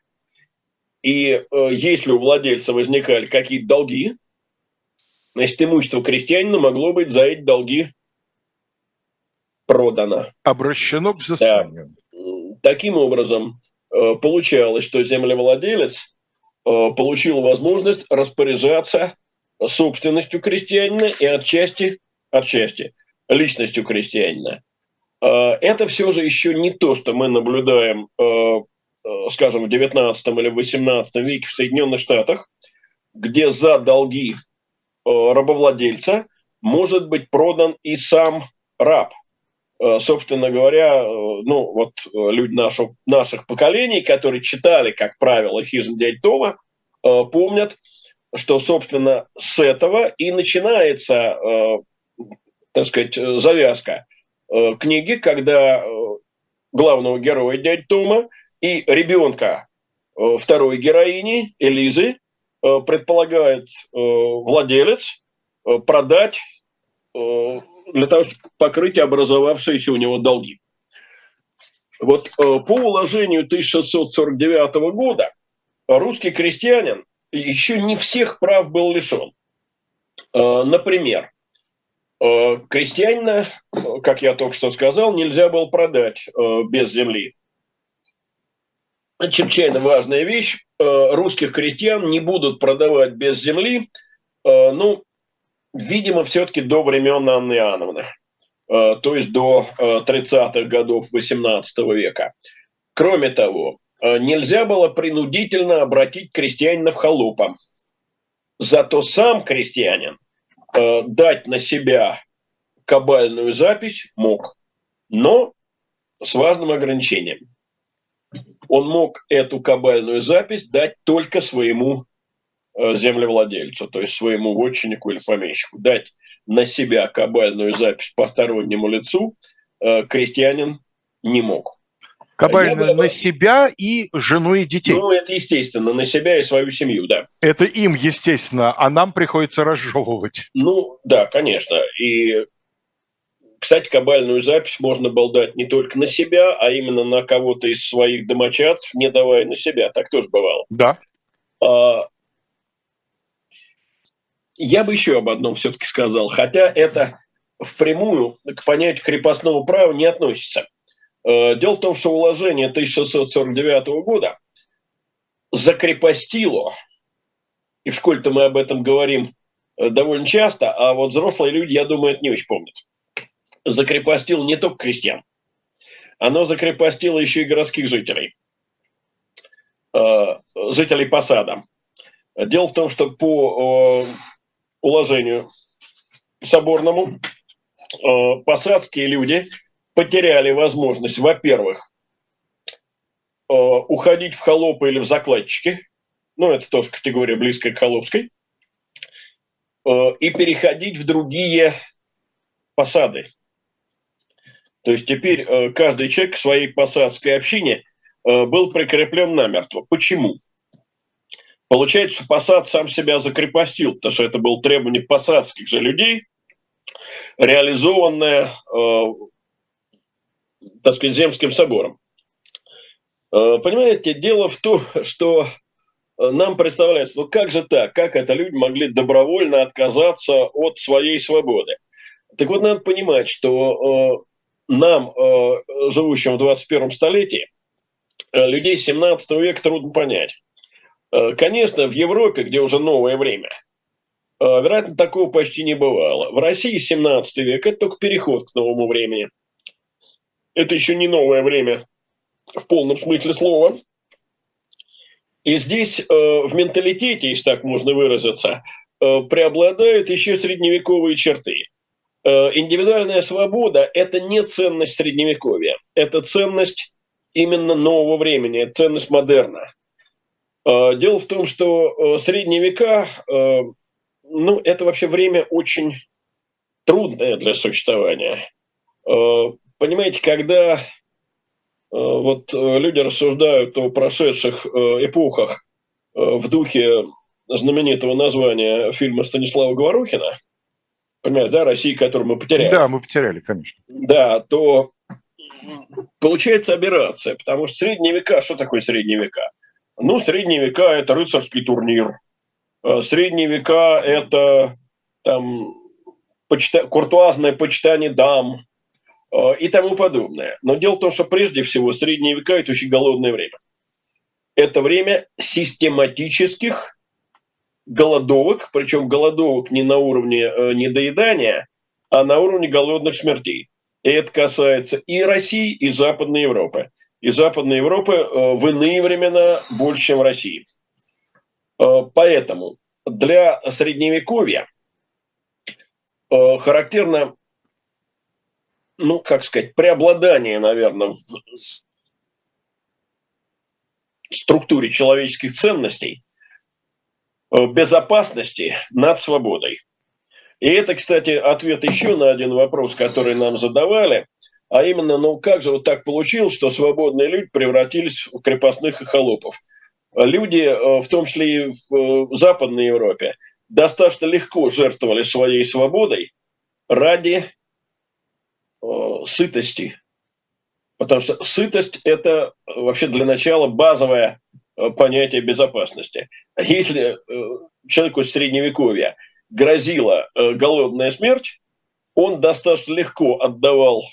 Speaker 2: И э, если у владельца возникали какие-то долги, значит, имущество крестьянина могло быть за эти долги продано.
Speaker 1: Обращено к взысканию.
Speaker 2: Да. Таким образом, э, получалось, что землевладелец получил возможность распоряжаться собственностью крестьянина и отчасти, отчасти личностью крестьянина. Э, это все же еще не то, что мы наблюдаем, э, э, скажем, в 19 или 18 веке в Соединенных Штатах, где за долги рабовладельца может быть продан и сам раб. Собственно говоря, ну вот люди нашего, наших поколений, которые читали, как правило, хижин дядь Тома, помнят, что, собственно, с этого и начинается, так сказать, завязка – Э, книги, когда э, главного героя дядь Тома и ребенка э, второй героини Элизы предполагает владелец продать для того, чтобы покрыть образовавшиеся у него долги. Вот по уложению 1649 года русский крестьянин еще не всех прав был лишен. Например, крестьянина, как я только что сказал, нельзя было продать э, без земли. Чрезвычайно важная вещь. Э, русских крестьян не будут продавать без земли, ну, видимо, все-таки до времен Анны Иоанновны, то есть до 30-х годов 18 века. Кроме того, нельзя было принудительно обратить крестьянина в холопа. Зато сам крестьянин э, дать на себя кабальную запись мог, но с важным ограничением. Он мог эту кабальную запись дать только своему э, землевладельцу, то есть своему вотчиннику или помещику. Дать на себя кабальную запись постороннему лицу э, крестьянин не мог.
Speaker 1: Кабальную бы... на себя и жену и детей.
Speaker 2: Ну, это естественно, на себя и свою семью, да.
Speaker 1: Это им, естественно, а нам приходится разжевывать.
Speaker 2: Ну, да, конечно. И, кстати, кабальную запись можно было дать не только на себя, а именно на кого-то из своих домочадцев, не давая на себя. Так тоже бывало.
Speaker 1: Да.
Speaker 2: А... Я бы еще об одном все-таки сказал, хотя это впрямую к понятию крепостного права не относится. Э, дело в том, что уложение 1649 года закрепостило, и в школе-то мы об этом говорим довольно часто, а вот взрослые люди, я думаю, это не очень помнят. Закрепостил не только крестьян, оно закрепостило еще и городских жителей, жителей посада. Дело в том, что по уложению соборному посадские люди потеряли возможность, во-первых, уходить в холопы или в закладчики, ну, это тоже категория близкая к холопской, э, и переходить в другие посады. То есть теперь э, каждый человек в своей посадской общине э, был прикреплен намертво. Почему? Получается, что посад сам себя закрепостил, потому что это было требование посадских же людей, реализованное, так сказать, Земским собором. Понимаете, дело в том, что Э, нам представляется, ну как же так, как это люди могли добровольно отказаться от своей свободы. Так вот, надо понимать, что э, нам, э, живущим в 21 столетии, э, людей 17 века трудно понять. Э, конечно, в Европе, где уже новое время, э, вероятно, такого почти не бывало. В России 17 век – это только переход к новому времени. Это еще не новое время в полном смысле слова – и здесь э, в менталитете, если так можно выразиться, э, преобладают еще средневековые черты. Э, индивидуальная свобода – это не ценность средневековья, это ценность именно нового времени, ценность модерна. Э, дело в том, что э, средние века, э, ну, это вообще время очень трудное для существования. Понимаете, когда Э, вот э, люди рассуждают о прошедших э, эпохах в духе знаменитого названия фильма Станислава Говорухина, понимаете, да, России, которую мы потеряли.
Speaker 1: Да, мы потеряли, конечно.
Speaker 2: Да, то получается операция, потому что средние века, что такое средние века? Ну, средние века – это рыцарский турнир. Средние века – это там, почита... куртуазное почитание дам, и тому подобное. Но дело в том, что прежде всего средние века – это очень голодное время. Это время систематических голодовок, причем голодовок не на уровне э, недоедания, а на уровне голодных смертей. И это касается и России, и Западной Европы. И Западной Европы э, в иные времена больше, чем в России. Поэтому для Средневековья характерно ну, как сказать, преобладание, наверное, в структуре человеческих ценностей, э, безопасности над свободой. И это, кстати, ответ еще на один вопрос, который нам задавали, а именно, ну как же вот так получилось, что свободные люди превратились в крепостных и холопов? Люди, э, в том числе и в э, Западной Европе, достаточно легко жертвовали своей свободой ради сытости. Потому что сытость – это вообще для начала базовое э, понятие безопасности. Если э, человеку средневековья грозила голодная смерть, он достаточно легко отдавал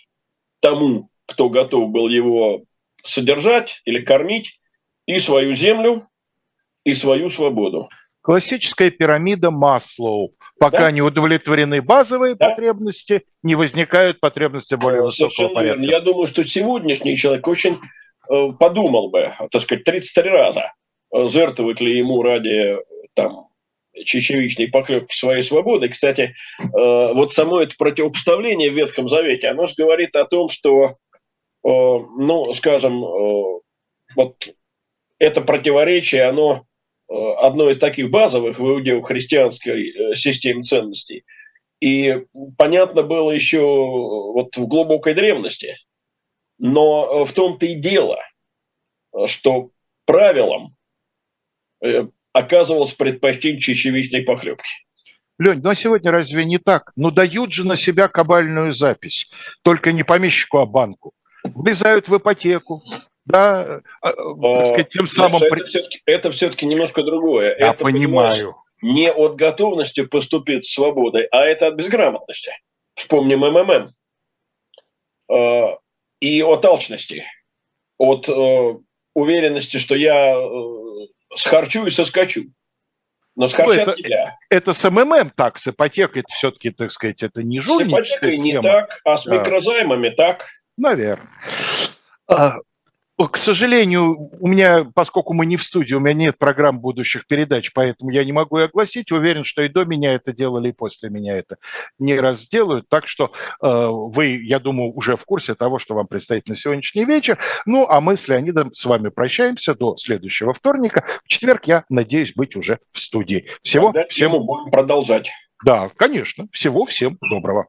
Speaker 2: тому, кто готов был его содержать или кормить, и свою землю, и свою свободу.
Speaker 1: Классическая пирамида Маслоу. Пока да? не удовлетворены базовые да? потребности, не возникают потребности более э, высокого порядка.
Speaker 2: Верно. Я думаю, что сегодняшний человек очень э, подумал бы, так сказать, 33 раза, э, жертвовать ли ему ради там, чечевичной похлебки своей свободы. Кстати, э, вот само это противопоставление в Ветхом Завете, оно же говорит о том, что, э, ну, скажем, э, вот это противоречие, оно Э, одно из таких базовых в иудео-христианской э, системе ценностей. И понятно было еще вот в глубокой древности. Но в том-то и дело, что правилом э, оказывалось предпочтение чечевичной похлебки.
Speaker 1: Лень, ну а сегодня разве не так? Ну дают же на себя кабальную запись, только не помещику, а банку. Влезают в ипотеку, да,
Speaker 2: а, так сказать, тем самым... Это все-таки, это все-таки немножко другое.
Speaker 1: Я
Speaker 2: это,
Speaker 1: понимаю.
Speaker 2: Не от готовности поступить с свободой, а это от безграмотности. Вспомним МММ. А, и от алчности. От э, уверенности, что я э, схарчу и соскочу. Но с ну, это,
Speaker 1: это с МММ так, с ипотекой это все-таки, так сказать, это не жульничество.
Speaker 2: С ипотекой не так, а с микрозаймами так.
Speaker 1: Наверное. А, к сожалению, у меня, поскольку мы не в студии, у меня нет программ будущих передач, поэтому я не могу и огласить. Уверен, что и до меня это делали, и после меня это не раз сделают. Так что э, вы, я думаю, уже в курсе того, что вам предстоит на сегодняшний вечер. Ну, а мы с Леонидом с вами прощаемся до следующего вторника. В четверг я надеюсь быть уже в студии. Всего
Speaker 2: Тогда всем... будем продолжать.
Speaker 1: Да, конечно. Всего всем доброго.